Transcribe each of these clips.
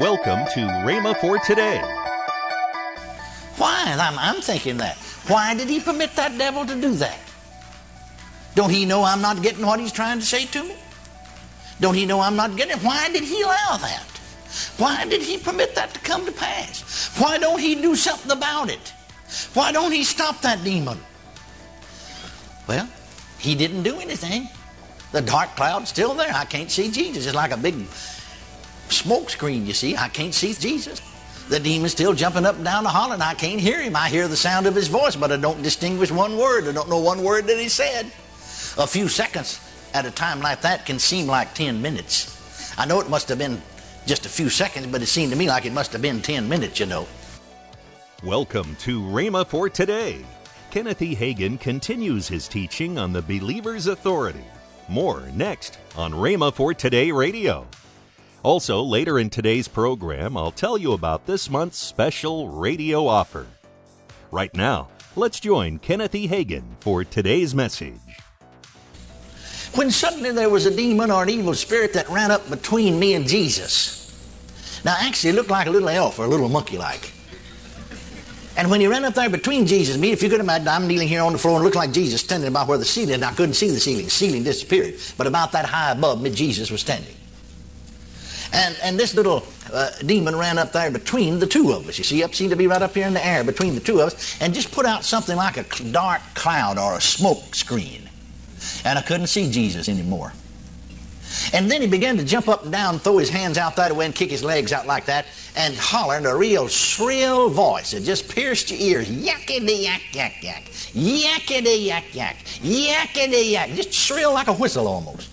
Welcome to Rhema for today. Why? I'm, I'm thinking that. Why did he permit that devil to do that? Don't he know I'm not getting what he's trying to say to me? Don't he know I'm not getting it? Why did he allow that? Why did he permit that to come to pass? Why don't he do something about it? Why don't he stop that demon? Well, he didn't do anything. The dark cloud's still there. I can't see Jesus. It's like a big smoke screen, you see. I can't see Jesus. The demon's still jumping up and down the hall, and I can't hear him. I hear the sound of his voice, but I don't distinguish one word. I don't know one word that he said. A few seconds at a time like that can seem like 10 minutes. I know it must have been just a few seconds, but it seemed to me like it must have been 10 minutes, you know. Welcome to Rhema for today. Kenneth E. Hagin continues his teaching on the believer's authority. More next on Rhema for Today Radio. Also, later in today's program, I'll tell you about this month's special radio offer. Right now, let's join Kenneth E. Hagin for today's message. When suddenly there was a demon or an evil spirit that ran up between me and Jesus. Now, actually, it looked like a little elf or a little monkey like. And when he ran up there between Jesus and me, if you could imagine, I'm kneeling here on the floor and look like Jesus standing about where the ceiling, and I couldn't see the ceiling. The ceiling disappeared. But about that high above me, Jesus was standing. And, and this little uh, demon ran up there between the two of us. You see, up seemed to be right up here in the air between the two of us, and just put out something like a dark cloud or a smoke screen. And I couldn't see Jesus anymore. And then he began to jump up and down, throw his hands out that way, and kick his legs out like that, and holler in a real shrill voice. It just pierced your ears. Yakety yak yak yak. Yakety yak yak. Yakety yak. Just shrill like a whistle almost.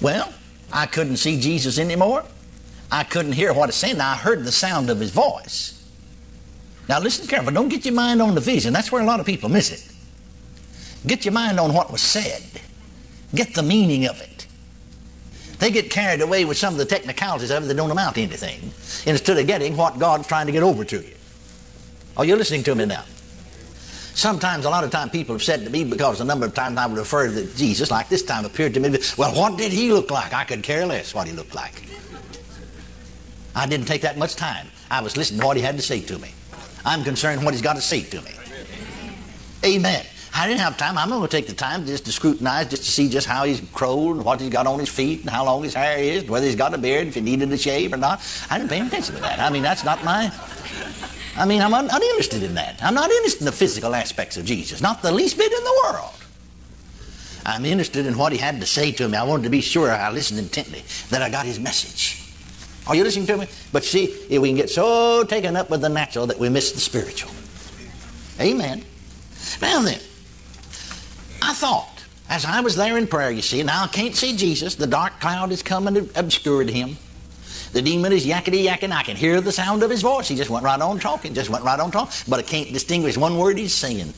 Well, I couldn't see Jesus anymore. I couldn't hear what he said. I heard the sound of his voice. Now listen carefully. Don't get your mind on the vision. That's where a lot of people miss it. Get your mind on what was said. Get the meaning of it. They get carried away with some of the technicalities of it that don't amount to anything instead of getting what God's trying to get over to you. Are you listening to me now? Sometimes, a lot of time, people have said to me, because a number of times I would refer to Jesus, like this time appeared to me, well, what did he look like? I could care less what he looked like. I didn't take that much time. I was listening to what he had to say to me. I'm concerned what he's got to say to me. Amen. I didn't have time. I'm not going to take the time just to scrutinize, just to see just how he's crowed, and what he's got on his feet, and how long his hair is, and whether he's got a beard, if he needed a shave or not. I didn't pay attention to that. I mean, that's not my I mean, I'm un- uninterested in that. I'm not interested in the physical aspects of Jesus, not the least bit in the world. I'm interested in what he had to say to me. I wanted to be sure I listened intently, that I got his message. Are you listening to me? But see, we can get so taken up with the natural that we miss the spiritual. Amen. Now then, I thought, as I was there in prayer, you see, now I can't see Jesus. The dark cloud is coming and obscured him. The demon is yakety yakking. I can hear the sound of his voice. He just went right on talking, just went right on talking. But I can't distinguish one word he's saying.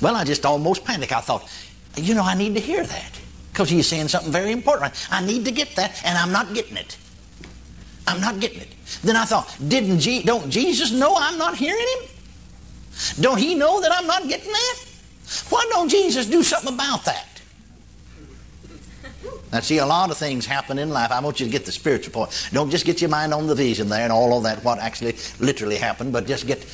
Well, I just almost panicked. I thought, you know, I need to hear that because he's saying something very important. I need to get that, and I'm not getting it. I'm not getting it. Then I thought, didn't Je- don't Jesus know I'm not hearing him? Don't he know that I'm not getting that? Why don't Jesus do something about that? Now, see, a lot of things happen in life. I want you to get the spiritual point. Don't just get your mind on the vision there and all of that, what actually literally happened, but just get,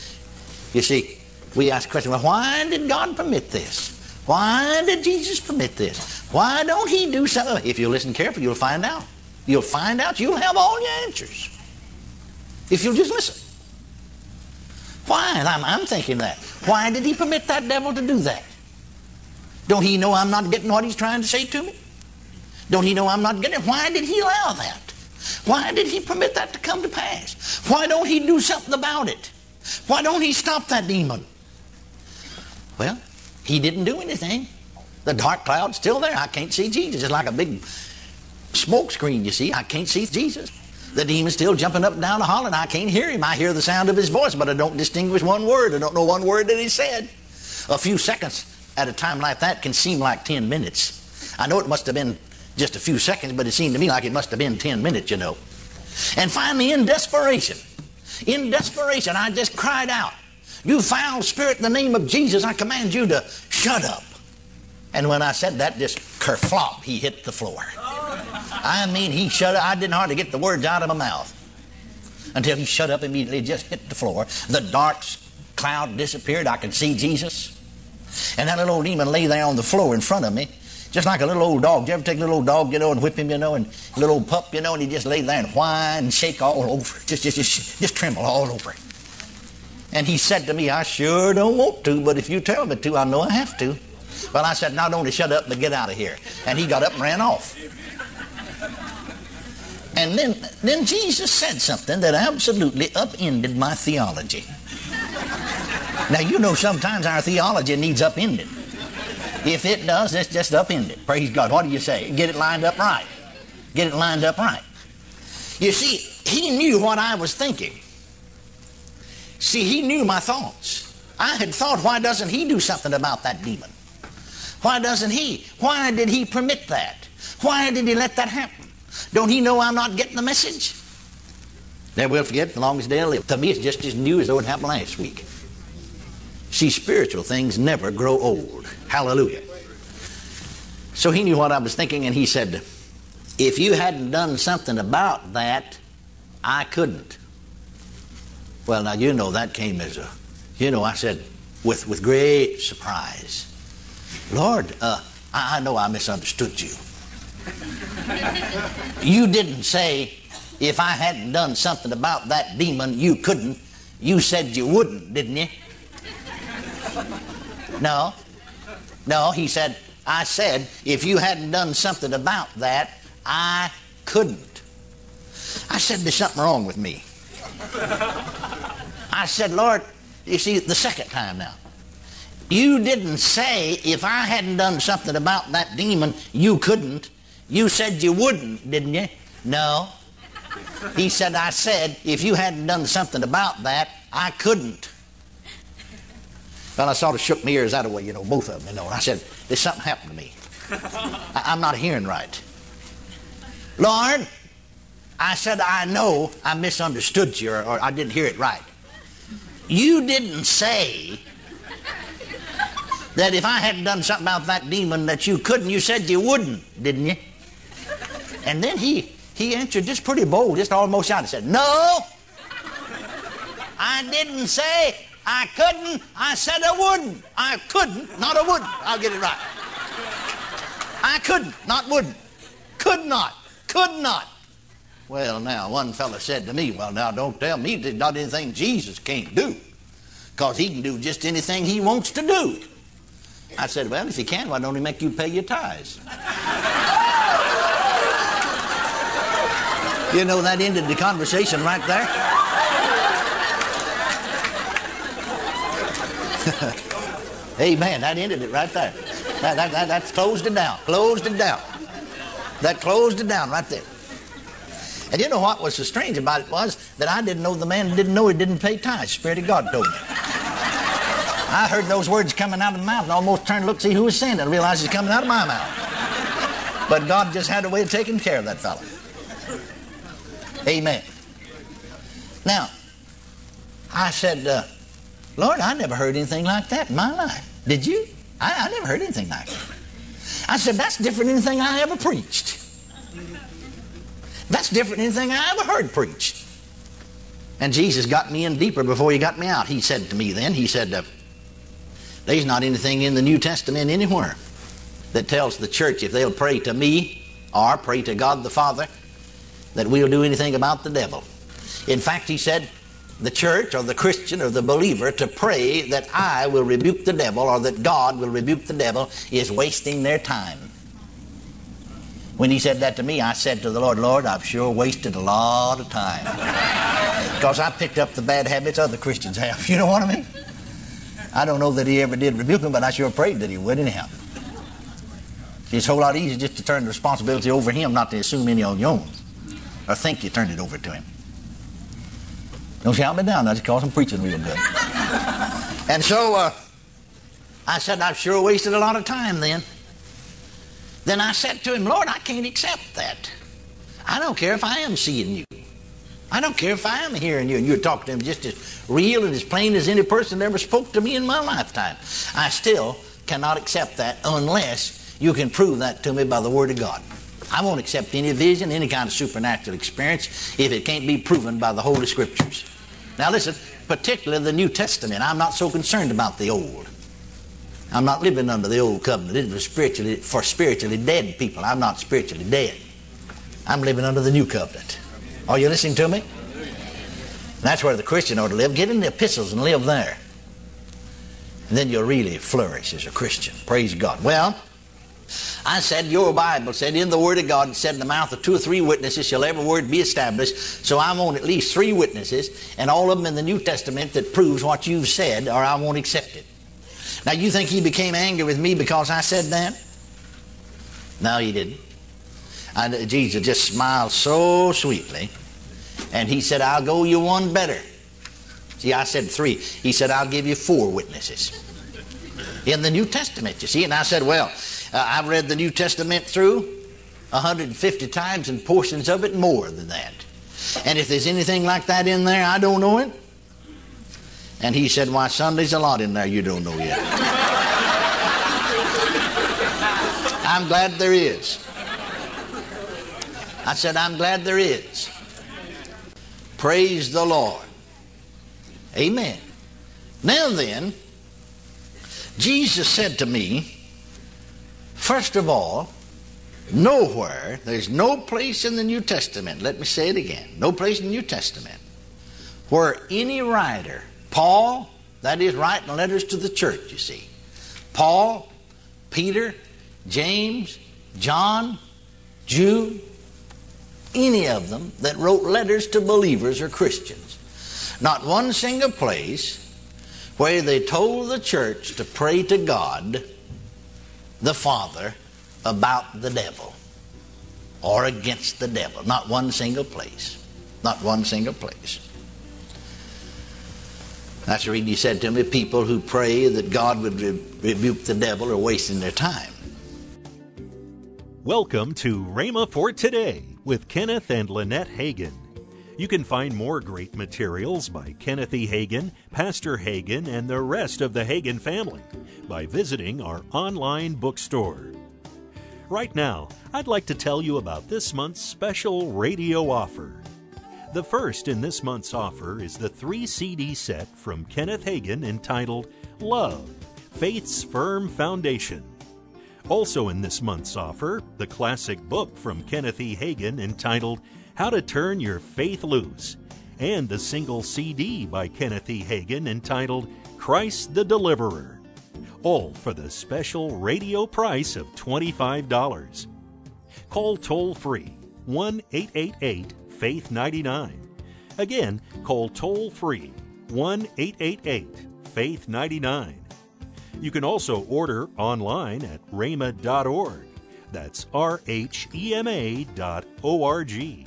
you see, we ask the question, well, why did God permit this? Why did Jesus permit this? Why don't He do something? If you listen carefully, you'll find out. You'll find out. You'll have all your answers. If you'll just listen. Why? I'm, I'm thinking that. Why did He permit that devil to do that? Don't He know I'm not getting what He's trying to say to me? Don't he know I'm not getting it? Why did he allow that? Why did he permit that to come to pass? Why don't he do something about it? Why don't he stop that demon? Well, he didn't do anything. The dark cloud's still there. I can't see Jesus. It's like a big smoke screen, you see. I can't see Jesus. The demon's still jumping up and down the hall, and I can't hear him. I hear the sound of his voice, but I don't distinguish one word. I don't know one word that he said. A few seconds at a time like that can seem like 10 minutes. I know it must have been just a few seconds, but it seemed to me like it must have been 10 minutes, you know. And finally, in desperation, in desperation, I just cried out, You foul spirit, in the name of Jesus, I command you to shut up. And when I said that, just kerflop, he hit the floor. I mean, he shut up. I didn't hardly get the words out of my mouth until he shut up immediately, just hit the floor. The dark cloud disappeared. I could see Jesus. And that little old demon lay there on the floor in front of me, just like a little old dog. Did you ever take a little old dog, you know, and whip him, you know, and a little old pup, you know, and he just lay there and whine and shake all over, just, just, just, just tremble all over. And he said to me, I sure don't want to, but if you tell me to, I know I have to. Well, I said, not only shut up, but get out of here. And he got up and ran off. And then, then Jesus said something that absolutely upended my theology. Now, you know, sometimes our theology needs upending. If it does, let's just upend it. Praise God. What do you say? Get it lined up right. Get it lined up right. You see, he knew what I was thinking. See, he knew my thoughts. I had thought, why doesn't he do something about that demon? Why doesn't he? Why did he permit that? Why did he let that happen? Don't he know I'm not getting the message? They will forget as long as they live. To me, it's just as new as though it happened last week. See, spiritual things never grow old. Hallelujah. So he knew what I was thinking, and he said, If you hadn't done something about that, I couldn't. Well, now you know that came as a, you know, I said with, with great surprise, Lord, uh, I, I know I misunderstood you. you didn't say, if I hadn't done something about that demon, you couldn't. You said you wouldn't, didn't you? No. No, he said, I said, if you hadn't done something about that, I couldn't. I said, there's something wrong with me. I said, Lord, you see, the second time now. You didn't say if I hadn't done something about that demon, you couldn't. You said you wouldn't, didn't you? No. He said, I said, if you hadn't done something about that, I couldn't. Well, I sort of shook my ears that way, you know, both of them, you know. And I said, there's something happened to me. I, am not hearing right. Lord, I said, I know I misunderstood you or, or I didn't hear it right. You didn't say that if I hadn't done something about that demon that you couldn't. You said you wouldn't, didn't you? And then he he answered just pretty bold, just almost shouted. He said, No, I didn't say I couldn't. I said I wouldn't. I couldn't, not I wouldn't. I'll get it right. I couldn't, not wouldn't. Could not, could not. Well, now, one fellow said to me, Well, now, don't tell me there's not anything Jesus can't do, because he can do just anything he wants to do. I said, Well, if he can, why don't he make you pay your tithes? you know, that ended the conversation right there. Amen. That ended it right there. That, that, that, that's closed it down. Closed it down. That closed it down right there. And you know what was so strange about it was that I didn't know the man didn't know he didn't pay tithes. Spirit of God told me. I heard those words coming out of the mouth and almost turned to look see who was saying it and realized it's coming out of my mouth. But God just had a way of taking care of that fellow. Amen. Now, I said, uh, Lord, I never heard anything like that in my life. Did you? I, I never heard anything like that. I said, that's different than anything I ever preached. That's different than anything I ever heard preached. And Jesus got me in deeper before he got me out. He said to me then, he said, uh, there's not anything in the New Testament anywhere that tells the church if they'll pray to me or pray to God the Father that we'll do anything about the devil. In fact, he said, the church or the Christian or the believer to pray that I will rebuke the devil or that God will rebuke the devil is wasting their time. When he said that to me, I said to the Lord, Lord, I've sure wasted a lot of time. Because I picked up the bad habits other Christians have. You know what I mean? I don't know that he ever did rebuke him, but I sure prayed that he would anyhow. It's a whole lot easier just to turn the responsibility over him, not to assume any on your own. Or think you turned it over to him. Don't shout me down. That's because I'm preaching real good. and so uh, I said, I've sure wasted a lot of time then. Then I said to him, Lord, I can't accept that. I don't care if I am seeing you. I don't care if I am hearing you and you're talking to him just as real and as plain as any person ever spoke to me in my lifetime. I still cannot accept that unless you can prove that to me by the Word of God. I won't accept any vision, any kind of supernatural experience if it can't be proven by the Holy Scriptures. Now listen, particularly the New Testament. I'm not so concerned about the Old. I'm not living under the old covenant. It was spiritually for spiritually dead people. I'm not spiritually dead. I'm living under the new covenant. Are you listening to me? And that's where the Christian ought to live. Get in the epistles and live there. And then you'll really flourish as a Christian. Praise God. Well, I said, Your Bible said, in the Word of God, it said, in the mouth of two or three witnesses shall every word be established. So I want at least three witnesses, and all of them in the New Testament that proves what you've said, or I won't accept it. Now, you think he became angry with me because I said that? No, he didn't. And Jesus just smiled so sweetly, and he said, I'll go you one better. See, I said three. He said, I'll give you four witnesses. In the New Testament, you see. And I said, Well, uh, I've read the New Testament through 150 times and portions of it more than that. And if there's anything like that in there, I don't know it. And he said, Why, Sunday's a lot in there you don't know yet. I'm glad there is. I said, I'm glad there is. Praise the Lord. Amen. Now then, Jesus said to me, first of all, nowhere, there's no place in the New Testament, let me say it again, no place in the New Testament where any writer Paul, that is writing letters to the church, you see. Paul, Peter, James, John, Jude, any of them that wrote letters to believers or Christians. Not one single place where they told the church to pray to God, the Father, about the devil or against the devil. Not one single place. Not one single place. That's the reason he said to me, people who pray that God would re- rebuke the devil are wasting their time. Welcome to Rhema for Today with Kenneth and Lynette Hagin. You can find more great materials by Kenneth E. Hagin, Pastor Hagin, and the rest of the Hagin family by visiting our online bookstore. Right now, I'd like to tell you about this month's special radio offer. The first in this month's offer is the three CD set from Kenneth Hagin entitled Love Faith's Firm Foundation. Also in this month's offer, the classic book from Kenneth E. Hagin entitled How to Turn Your Faith Loose, and the single CD by Kenneth E. Hagin entitled Christ the Deliverer. All for the special radio price of $25. Call toll free 1 888 Faith 99. Again, call toll free 1 888 Faith 99. You can also order online at rhema.org. That's R H E M A dot O R G.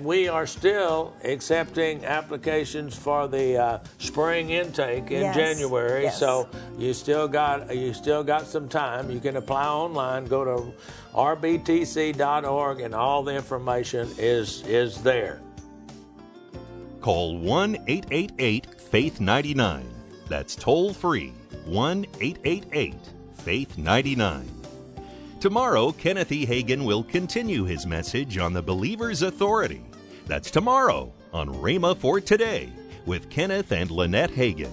We are still accepting applications for the uh, spring intake in Yes, January, yes. so you still got you still got some time. You can apply online. Go to rbtc.org, and all the information is is there. Call 1 888 Faith 99. That's toll free 1 888 Faith 99. Tomorrow, Kenneth E. Hagin will continue his message on the believer's authority. That's tomorrow on Rhema for Today with Kenneth and Lynette Hagin.